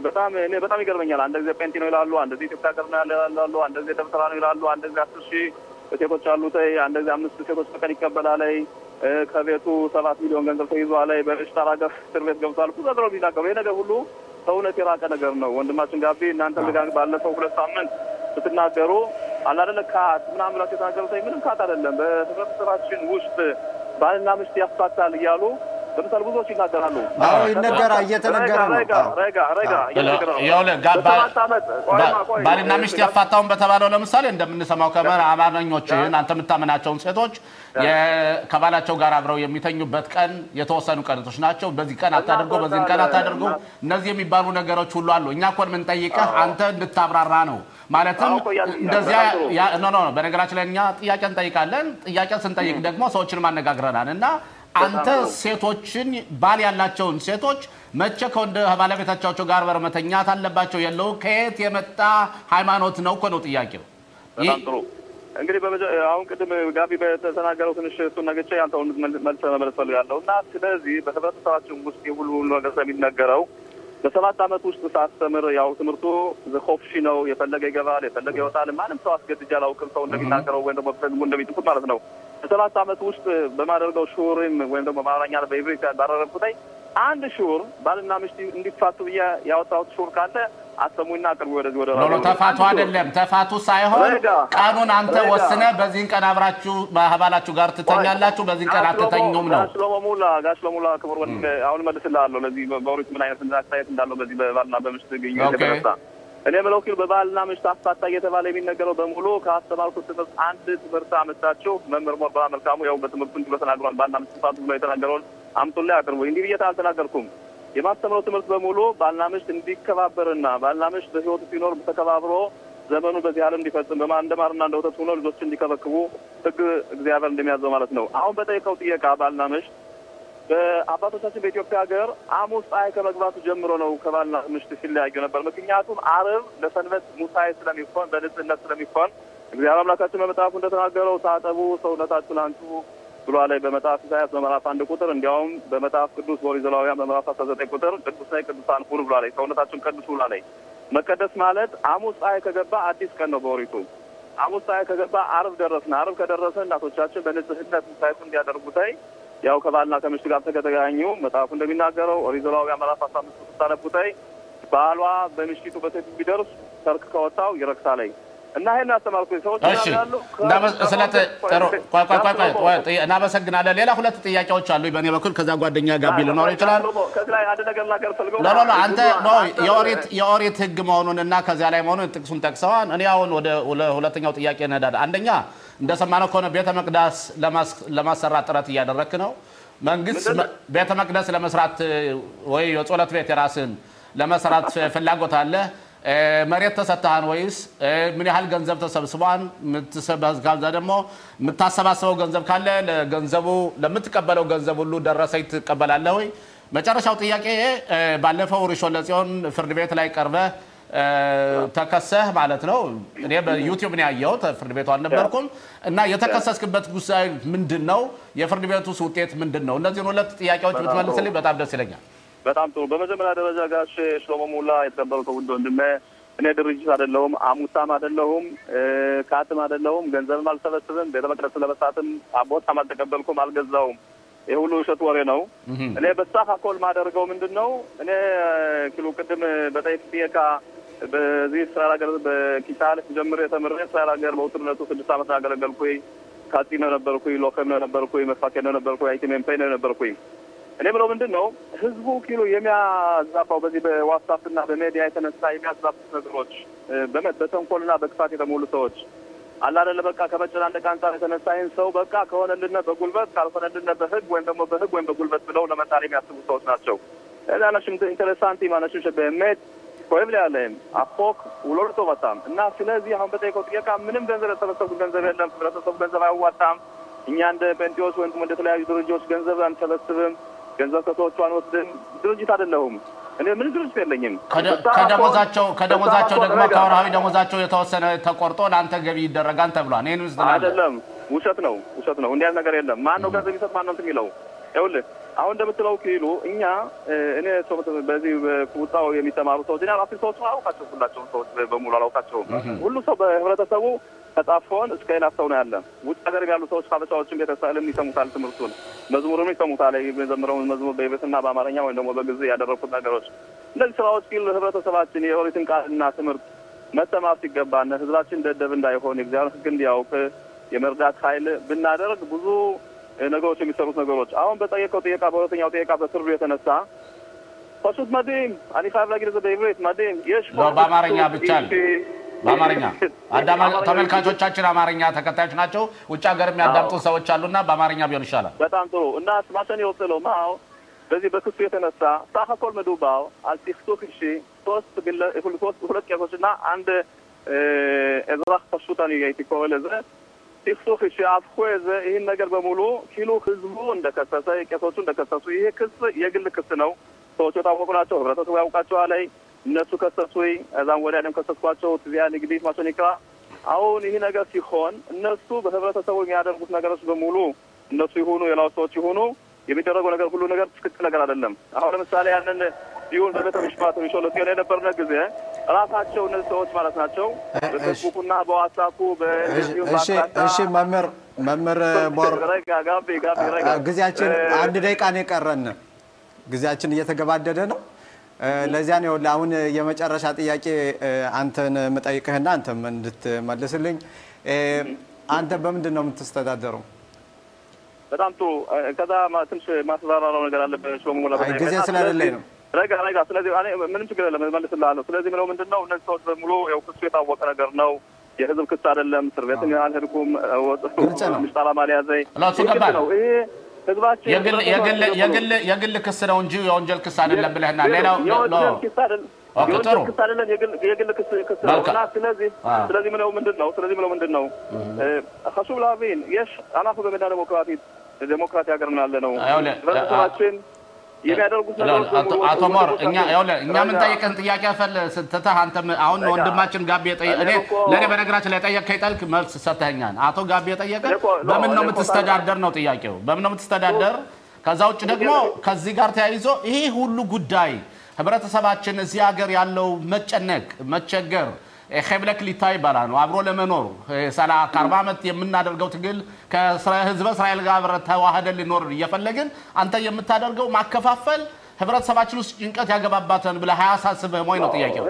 በጣም እኔ በጣም ይገርመኛል። አንድ ጊዜ ጴንጤ ነው ይላሉ፣ አንድ ጊዜ ኢትዮጵያ ሀገር ነው ያለ ይላሉ፣ አንድ ጊዜ ደብተራ ነው ይላሉ፣ አንድ ጊዜ አስር ሺህ ሴቶች አሉት፣ ጊዜ አምስት ሴቶች በቀን ይቀበላል፣ ከቤቱ ሰባት ሚሊዮን ገንዘብ ተይዟል፣ በበሽታ ሀገር እስር ቤት ገብቷል። ነው የሚናገሩ። ይህ ነገር ሁሉ ከእውነት የራቀ ነገር ነው። ወንድማችን ጋቢ እናንተ ልጋ ባለፈው ሁለት ሳምንት ስትናገሩ አላደለ ካት ምናምን ብላችሁ የተናገሩት ምንም ካት አይደለም። በህብረተሰባችን ውስጥ ባልና ሚስት ያፋታል እያሉ ለምሳሌ ብዙዎች ይናገራሉ። አዎ ይነገራ እየተነገረ ነው። ባልና ሚስት ያፋታውን በተባለው ለምሳሌ እንደምንሰማው ከመር አማኞችን አንተ የምታምናቸውን ሴቶች ከባላቸው ጋር አብረው የሚተኙበት ቀን የተወሰኑ ቀናቶች ናቸው። በዚህ ቀን አታድርጎ፣ በዚህን ቀን አታድርጎ። እነዚህ የሚባሉ ነገሮች ሁሉ አሉ። እኛ እኮ የምንጠይቅህ አንተ እንድታብራራ ነው። ማለትም እንደዚያ ያ- ያ- no no no፣ በነገራችን ላይ እኛ ጥያቄ እንጠይቃለን። ጥያቄ ስንጠይቅ ደግሞ ሰዎችን ማነጋግረናል እና አንተ ሴቶችን ባል ያላቸውን ሴቶች መቼ ከወንድ ባለቤቶቻቸው ጋር በር መተኛት አለባቸው የለው ከየት የመጣ ሃይማኖት ነው እኮ ነው ጥያቄው። በጣም ጥሩ። እንግዲህ አሁን ቅድም ጋቢ በተናገረው ትንሽ እሱን ነግቼ ያንተውን መልስ መመለስ ፈልጋለሁ። እና ስለዚህ በህብረተሰባችን ውስጥ የሁሉ ሁሉ ነገር ስለሚነገረው በሰባት ዓመት ውስጥ ሳስተምር ያው ትምህርቱ ኮፍሺ ነው። የፈለገ ይገባል፣ የፈለገ ይወጣል። ማንም ሰው አስገድጄ አላውቅም። ሰው እንደሚናገረው ወይም ደግሞ በህዝቡ እንደሚጥፉት ማለት ነው። በሰባት ዓመት ውስጥ በማደርገው שיעור ም ወይም ደግሞ በአማርኛ በ עברית ባደረግኩት ላይ አንድ שיעור ባልና ሚስት እንዲፋቱ ብዬ ያወጣሁት שיעור ካለ አሰሙኝና አቅርቡ ወደዚህ ወደ no ተፋቱ አይደለም ተፋቱ ሳይሆን ቀኑን አንተ ወስነ በዚህን ቀን አብራችሁ ባህባላችሁ ጋር ትተኛላችሁ፣ በዚህን ቀን አትተኙም ነው። ጋሽ ሽሎሞ ሙላ ጋሽ ሽሎሞ ሙላ ክቡር ወንድሜ አሁን መልስልሃለሁ። ለዚህ በኦሪት ምን አይነት አስተያየት እንዳለው በዚህ በባልና በምሽት OK። የተነሳ እኔ የምለው כאילו በባልና ምሽት አፋታ እየተባለ የሚነገረው በሙሉ ከአስተማርኩት ትምህርት አንድ ትምህርት አመጣችሁ። መምህር ሞርባ መልካሙ ያው በትምህርቱ እንዲሁ በተናግሯል። ባልና ምሽት ፋቱ ብሎ የተናገረውን አምጡልኝ አቅርቡ። እንዲህ ብዬ አልተናገርኩም። የማስተምረው ትምህርት በሙሉ ባልና ምሽት እንዲከባበርና ባልና ምሽት በህይወቱ ሲኖር ተከባብሮ ዘመኑ በዚህ ዓለም እንዲፈጽም በማን እንደ ወተት ሆኖ ልጆች እንዲከበክቡ ህግ እግዚአብሔር እንደሚያዘው ማለት ነው። አሁን በጠየቀው ጥየቃ ባልና ምሽት በአባቶቻችን በኢትዮጵያ ሀገር ሐሙስ ፀሐይ ከመግባቱ ጀምሮ ነው ከባልና ምሽት ሲለያዩ ነበር። ምክንያቱም አርብ ለሰንበት ሙሳኤ ስለሚሆን በንጽህነት ስለሚሆን እግዚአብሔር አምላካችን በመጽሐፉ እንደተናገረው ታጠቡ፣ ሰውነታችሁን አንጹ ብሏ ላይ በመጽሐፍ ኢሳያስ በምዕራፍ አንድ ቁጥር እንዲያውም በመጽሐፍ ቅዱስ በኦሪት ዘሌዋውያን በምዕራፍ አስራ ዘጠኝ ቁጥር ቅዱስ ላይ ቅዱሳን ሁኑ ብሏ ላይ ሰውነታችሁን ቀድሱ ብሏ ላይ መቀደስ ማለት ሐሙስ ፀሐይ ከገባ አዲስ ቀን ነው በኦሪቱ ሐሙስ ፀሐይ ከገባ አርብ ደረስን። አርብ ከደረሰ እናቶቻችን በንጽህነት ሙሳኤቱ እንዲያደርጉታይ ያው ከባልና ከምሽት ጋር ተገናኙ። መጽሐፉ እንደሚናገረው ኦሪት ዘሌዋውያን ምዕራፍ አስራ አምስት ስታነቡታይ ባሏ በምሽቱ በሴት ቢደርስ ሰርክ ከወጣው ይረክሳለኝ እና ይሄን ያስተማርኩ ሰዎች ያሉ እናመሰግናለን። ሌላ ሁለት ጥያቄዎች አሉ በእኔ በኩል ከዛ ጓደኛ ጋቢ no no አንተ የኦሪት ህግ መሆኑን እና ከዚያ ላይ መሆኑን ጥቅሱን ጠቅሰዋል። እኔ አሁን ወደ ሁለ- ሁለተኛው ጥያቄ እንሄዳለን። አንደኛ እንደሰማነው ከሆነ ቤተ ለማስ- ለማሰራት ጥረት እያደረክ ነው። መንግስት ቤተ መቅደስ ለመስራት ወይ የጸሎት ቤት የራስን ለመስራት ፍላጎት አለ? መሬት ተሰጥተሃን ወይስ ምን ያህል ገንዘብ ተሰብስቧን? ከዛ ደግሞ የምታሰባስበው ገንዘብ ካለ ለገንዘቡ ለምትቀበለው ገንዘብ ሁሉ ደረሰኝ ትቀበላለህ ወይ? መጨረሻው ጥያቄ ባለፈው ሪሾን ለጽዮን ፍርድ ቤት ላይ ቀርበህ ተከሰህ ማለት ነው። እኔ በዩቲዩብ ነው ያየሁት፣ ፍርድ ቤቱ አልነበርኩም። እና የተከሰስክበት ጉዳይ ምንድን ነው? የፍርድ ቤቱስ ውጤት ምንድን ነው? እነዚህን ሁለት ጥያቄዎች ብትመልስልኝ በጣም ደስ ይለኛል። በጣም ጥሩ። በመጀመሪያ ደረጃ ጋሽ ሽሎሞ ሙላ የተከበሩት ውድ ወንድሜ፣ እኔ ድርጅት አይደለሁም፣ አሙታም አይደለሁም፣ ካትም አይደለሁም፣ ገንዘብም አልሰበስብም፣ ቤተ መቅደስ ለመስራትም ቦታም አልተቀበልኩም፣ አልገዛውም። ይህ ሁሉ ውሸት ወሬ ነው። እኔ በሳፍ አኮል ማደርገው ምንድን ነው? እኔ ኪሎ ቅድም በጠይቅ ጥየቃ በዚህ እስራኤል ሀገር በኪታል ጀምሬ ተምሬ እስራኤል ሀገር በውትርነቱ ስድስት ዓመት ያገለገልኩኝ ካጺ ነው ነበርኩኝ፣ ሎከም ነው ነበርኩኝ፣ መፋኬ ነው ነበርኩኝ፣ አይቲ ሜምፔ ነው ነበርኩኝ። እኔ ብለው ምንድን ነው ህዝቡ ኪሎ የሚያዛፋው በዚህ በዋትሳፕና በሜዲያ የተነሳ የሚያዛፉት ነገሮች በመት በተንኮልና በክፋት የተሞሉ ሰዎች አላደለ በቃ ከመጨናነቅ አንጻር የተነሳ ይህን ሰው በቃ ከሆነልን በጉልበት ካልሆነልን በህግ ወይም ደግሞ በህግ ወይም በጉልበት ብለው ለመጣል የሚያስቡ ሰዎች ናቸው። ለአነሽም ኢንተረሳንቲ ማነሽም በሜት ኮይብላ ያለም አፎክ ውሎርቶ በጣም እና ስለዚህ አሁን በጠይቀው ጥያቄ ምንም ገንዘብ ያሰበሰቡ ገንዘብ የለም። ህብረተሰቡ ገንዘብ አያዋጣም። እኛ እንደ ጴንጤዎች ወይም እንደ ተለያዩ ድርጅቶች ገንዘብ አንሰበስብም። ገንዘብ ከሰዎቹ አንወስድም። ድርጅት አይደለሁም እኔ ምንም ድርጅት የለኝም። ከደሞዛቸው ከደሞዛቸው ደግሞ ከወርሃዊ ደሞዛቸው የተወሰነ ተቆርጦ ለአንተ ገቢ ይደረጋል ተብሏል። ይህን አይደለም፣ ውሸት ነው፣ ውሸት ነው። እንዲህ ያለ ነገር የለም። ማን ነው ገንዘብ ይሰጥ? ማን ነው የሚለው? ይኸውልህ አሁን እንደምትለው ኪሉ እኛ እኔ በዚህ ቁጣው የሚተማሩ ሰዎች እኔ አራፊ ሰዎች አላውቃቸው ሁላቸውን ሰዎች በሙሉ አላውቃቸውም። ሁሉ ሰው በህብረተሰቡ ከጻፎን እስከ ሌላ ሰው ነው ያለ። ውጭ ሀገር ያሉ ሰዎች ሀበሻዎችን ቤተሰብም ይሰሙታል፣ ትምህርቱን መዝሙሩም ይሰሙታል። የዘምረውን መዝሙር በይበትና በአማርኛ ወይም ደግሞ በጊዜ ያደረግኩት ነገሮች እነዚህ ስራዎች ኪሉ ህብረተሰባችን የኦሪትን ቃልና ትምህርት መሰማር ሲገባን ህዝባችን ደደብ እንዳይሆን የእግዚአብሔር ህግ እንዲያውቅ የመርዳት ኃይል ብናደርግ ብዙ ነገሮች የሚሰሩት ነገሮች አሁን በጠየቀው ጥያቄ በሁለተኛው ጥያቄ በፍርዱ የተነሳ ፐሱት መዲም እኔ ፋይቭ ላይ ጊዜ በኢብሬት መዲም የሽ በአማርኛ ብቻ በአማርኛ አዳማ ተመልካቾቻችን አማርኛ ተከታዮች ናቸው። ውጭ ሀገር የሚያዳምጡ ሰዎች አሉና በአማርኛ ቢሆን ይሻላል። በጣም ጥሩ እና ስማሸን የወጥለው ማው በዚህ በክሱ የተነሳ ሳኸኮል መዱባው አልቲፍቱክ እሺ ሶስት ሶስት ሁለት ቄሶች እና አንድ ኤዝራህ ፐሹታን ይኮ ለዘ ሲፍሱህ እሺ አፍኮ ይህን ነገር በሙሉ ኪሉ ህዝቡ እንደከሰሰ ቄሶቹ እንደከሰሱ ይሄ ክስ የግል ክስ ነው። ሰዎቹ የታወቁ ናቸው። ህብረተሰቡ ያውቃቸዋል። እነሱ ከሰሱኝ፣ እዛም ወዲያ ደም ከሰስኳቸው ትዚያ ንግዲት ማሶኒካ አሁን ይህ ነገር ሲሆን እነሱ በህብረተሰቡ የሚያደርጉት ነገሮች በሙሉ እነሱ ይሁኑ የላው ሰዎች ይሁኑ የሚደረገው ነገር ሁሉ ነገር ትክክል ነገር አይደለም። አሁን ለምሳሌ ያንን ቢሆን በቤተ ምሽማት ሚሾለት ሆነ የነበርነ ጊዜ ራሳቸው እነዚህ ሰዎች ማለት ናቸው በፌስቡኩና በዋትሳፑ እሺ መምህር መምህር ጊዜያችን አንድ ደቂቃ ነው የቀረን። ጊዜያችን እየተገባደደ ነው። ለዚያ ነው አሁን የመጨረሻ ጥያቄ አንተን የምጠይቅህና አንተም እንድትመልስልኝ። አንተ በምንድን ነው የምትስተዳደረው? በጣም ጥሩ። ከዛ ትንሽ ማስፈራራው ነገር አለ በሾሙ ጊዜ ስለሌለኝ ነው። ረጋ ረጋ። ስለዚህ ምንም ችግር የለም እመልስልሃለሁ። ስለዚህ ምለው ምንድን ነው እነዚህ ሰዎች በሙሉ ያው ክሱ የታወቀ ነገር ነው። የህዝብ ክስ አይደለም። እስር ቤትም አልሄድኩም። ምሽጣላ ማልያዘኝ ነው። ይሄ ህዝባችን የግል ክስ ነው እንጂ የወንጀል ክስ አይደለም ብለህና ሌላው ጥሩ። የወንጀል ክስ አይደለም የግል ክስ ክስ ነው። እና ስለዚህ ስለዚህ ምለው ምንድን ነው ስለዚህ ምለው ምንድን ነው ሀሱብ ላቪን የሽ አናፉ በመዳ ዴሞክራቲት ዴሞክራቲ ሀገር ምን ያለ ነው ህብረተሰባችን አቶ ሞር እኛ እኛ የምንጠይቅህን ጥያቄ ፈል ስትተህ አንተ አሁን ወንድማችን ጋቢ እኔ ለእኔ በነገራችን ላይ የጠየቅከኝ ጠልክ መልስ ሰጥተኸኛል። አቶ ጋቢ የጠየቀ በምን ነው የምትስተዳደር ነው ጥያቄው። በምን ነው የምትስተዳደር? ከዛ ውጭ ደግሞ ከዚህ ጋር ተያይዞ ይሄ ሁሉ ጉዳይ ህብረተሰባችን እዚህ ሀገር ያለው መጨነቅ፣ መቸገር ሄብለክ ሊታ ይባላል አብሮ ለመኖር ሰላ ከአርባ ዓመት የምናደርገው ትግል ከህዝበ እስራኤል ጋር አብረን ተዋህደን እየፈለግን አንተ የምታደርገው ማከፋፈል ህብረተሰባችን ውስጥ ጭንቀት ያገባባትን ብለህ አያሳስብህም ወይ ነው ጥያቄው?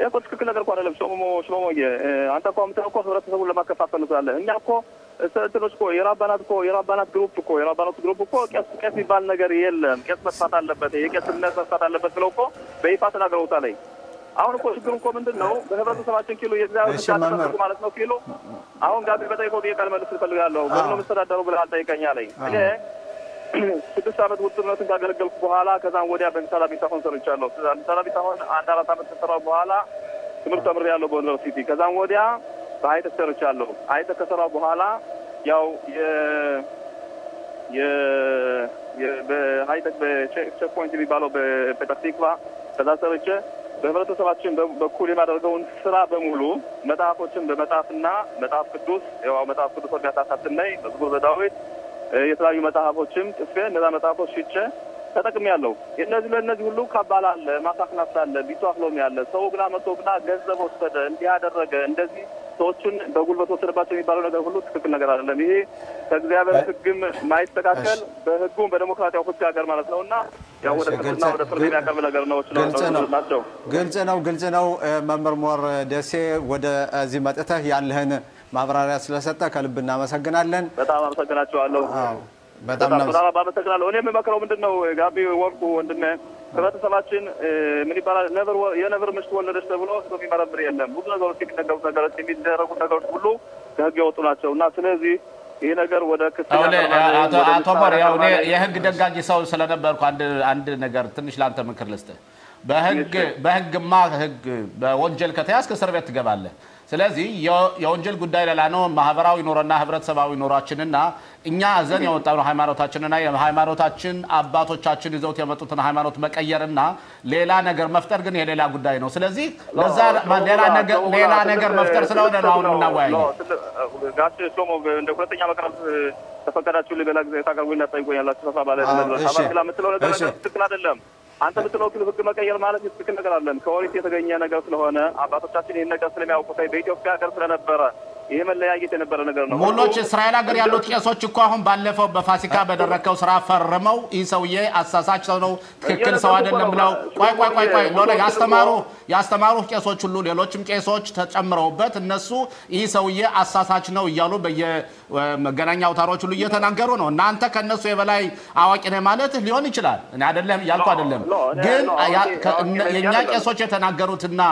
እኮ ትክክል ነገር እኮ አይደለም። ሽሎሞ ሽሎሞዬ አንተ እኮ የምትለው እኮ ህብረተሰቡን ለማከፋፈል ስላለ እኛ እኮ እንትኖች እኮ የ רבנות እኮ የ רבנות group እኮ የ רבנות group እኮ ቄስ ቄስ የሚባል ነገር የለም። ቄስ መጥፋት አለበት፣ የቄስ እምነት መጥፋት አለበት ብለው እኮ በይፋ ተናግረውታል። አሁን እኮ ችግሩ እኮ ምንድን ነው? በህብረተሰባችን ኪሎ የእግዚአብሔር ማለት ነው። ኪሎ አሁን ጋቢ በጠይቀው ጥያቄ ልመልስ እፈልጋለሁ። በምን የምስተዳደረው ብለህ አልጠይቀኛለኝ እኔ ስድስት ዓመት ውትድርነትን ካገለገልኩ በኋላ ከዛም ወዲያ በ משרד הביטחון ሰርቻለሁ። משרד הביטחון አንድ አራት ዓመት ከሰራሁ በኋላ ትምህርት ተምሬያለሁ በዩኒቨርሲቲ። ከዛም ወዲያ በ high-tech ሰርቻለሁ። high-tech ከሰራሁ በኋላ ያው የ የ የ- በ high-tech በ Check Point የሚባለው በፔተር ቲክቫ ከዛ ሰርቼ በህብረተሰባችን በኩል የማደርገውን ስራ በሙሉ መጽሐፎችን በመጽሐፍና መጽሐፍ ቅዱስ ያው መጽሐፍ ቅዱስ ታሳትም ላይ መዝሙር በዳዊት የተለያዩ መጽሐፎችም ጽፌ እነዛ መጽሐፎች ሽጬ ተጠቅሜያለሁ። እነዚህ ለእነዚህ ሁሉ ካባላ አለ፣ ማሳክናት አለ፣ ቢቷክሎም ያለ ሰው ግና መቶ ግና ገንዘብ ወሰደ፣ እንዲህ ያደረገ እንደዚህ ሰዎቹን በጉልበት ወሰደባቸው የሚባለው ነገር ሁሉ ትክክል ነገር አይደለም። ይሄ ከእግዚአብሔር ሕግም ማይስተካከል በሕጉም በዴሞክራሲያዊ ሕግ ሀገር ማለት ነው እና ያው ወደ ፍርድና ወደ ፍርድ የሚያቀርብ ነገር ነው ግልጽ ነው። ናቸው። ግልጽ ነው፣ ግልጽ ነው። እ፣ መምህር ሞር ደሴ ወደ እዚህ መጥተህ ያለህን ማብራሪያ ስለሰጠ ከልብ እናመሰግናለን። በጣም አመሰግናቸዋለሁ። በጣም አመሰግናለሁ። እኔ የምመክረው ምንድን ነው ጋቢ ወርቁ ወንድሜ ህብረተሰባችን ምን ይባላል ነብር የነብር ምሽት ወለደች ተብሎ የሚመረምር የለም። ብዙ ነገሮች የሚነገሩት ነገሮች የሚደረጉት ነገሮች ሁሉ ከህግ የወጡ ናቸው እና ስለዚህ ይህ ነገር ወደ አቶ ሞር ያው የህግ ደጋጅ ሰው ስለነበርኩ አንድ ነገር ትንሽ ለአንተ ምክር ልስጥህ። በህግማ ህግ በወንጀል ከተያዝክ እስር ቤት ትገባለህ። ስለዚህ የወንጀል ጉዳይ ሌላ ነው። ማህበራዊ ኑሮና ህብረተሰባዊ ኑሯችንና እኛ ይዘን የወጣነው ሃይማኖታችንና የሃይማኖታችን አባቶቻችን ይዘውት የመጡትን ሃይማኖት መቀየርና ሌላ ነገር መፍጠር ግን የሌላ ጉዳይ ነው። ስለዚህ ለዛ ሌላ ነገር መፍጠር ስለሆነ ነው አሁን የምናወያየው። ጋሽ ሾሞ እንደ ሁለተኛ መቅረብ ተፈቀዳችሁ ሌላ ጊዜ ታቀርቡና ጠይቆኛላችሁ። ሰፋ ባለ ላ የምትለው ነገር ትክክል አይደለም። አንተ የምትለው ህግ መቀየር ማለት ትክክል ነገር አለን። ከኦሪት የተገኘ ነገር ስለሆነ አባቶቻችን ይህን ነገር ስለሚያውቁት በኢትዮጵያ ሀገር ስለነበረ ይሄ መለያየት የነበረ ነገር ነው። ሙሎች እስራኤል ሀገር ያሉት ቄሶች እኮ አሁን ባለፈው በፋሲካ በደረከው ስራ ፈርመው ይህ ሰውዬ አሳሳች ሰው ነው፣ ትክክል ሰው አይደለም ብለው ቆይ ቆይ ቆይ ቆይ ሎለ ያስተማሩ ያስተማሩ ቄሶች ሁሉ ሌሎችም ቄሶች ተጨምረውበት እነሱ ይህ ሰውዬ አሳሳች ነው እያሉ በየመገናኛ አውታሮች ሁሉ እየተናገሩ ነው። እናንተ ከእነሱ የበላይ አዋቂ ነህ ማለት ሊሆን ይችላል። እኔ አይደለም እያልኩ አይደለም፣ ግን የእኛ ቄሶች የተናገሩትና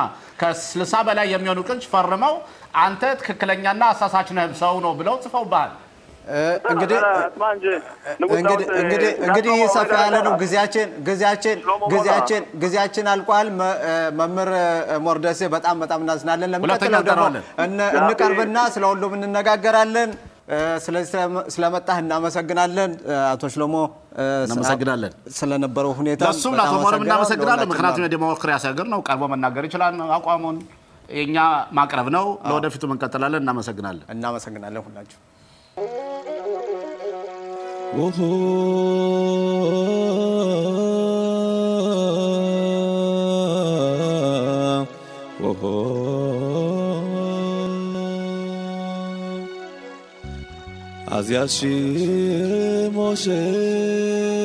ከስልሳ በላይ የሚሆኑ ቅንጭ ፈርመው አንተ ትክክለኛና አሳሳች ነህ ሰው ነው ብለው ጽፈውብሃል። እንግዲህ ሰፋ ያለ ነው ጊዜያችን ጊዜያችን ጊዜያችን ጊዜያችን አልቋል። መምህር ሞርደሴ በጣም በጣም እናዝናለን። ለሚቀጥለው ደግሞ እንቀርብና ስለ ሁሉም እንነጋገራለን። ስለዚህ ስለመጣህ እናመሰግናለን። አቶ ሽሎሞ እናመሰግናለን ስለነበረው ሁኔታ ለሱም ለአቶ ሞረም እናመሰግናለን። ምክንያቱም የዲሞክራሲ ሀገር ነው፣ ቀርቦ መናገር ይችላል አቋሙን የእኛ ማቅረብ ነው። ለወደፊቱ እንቀጥላለን። እናመሰግናለን። እናመሰግናለን ሁላችሁ። אז ישיר משה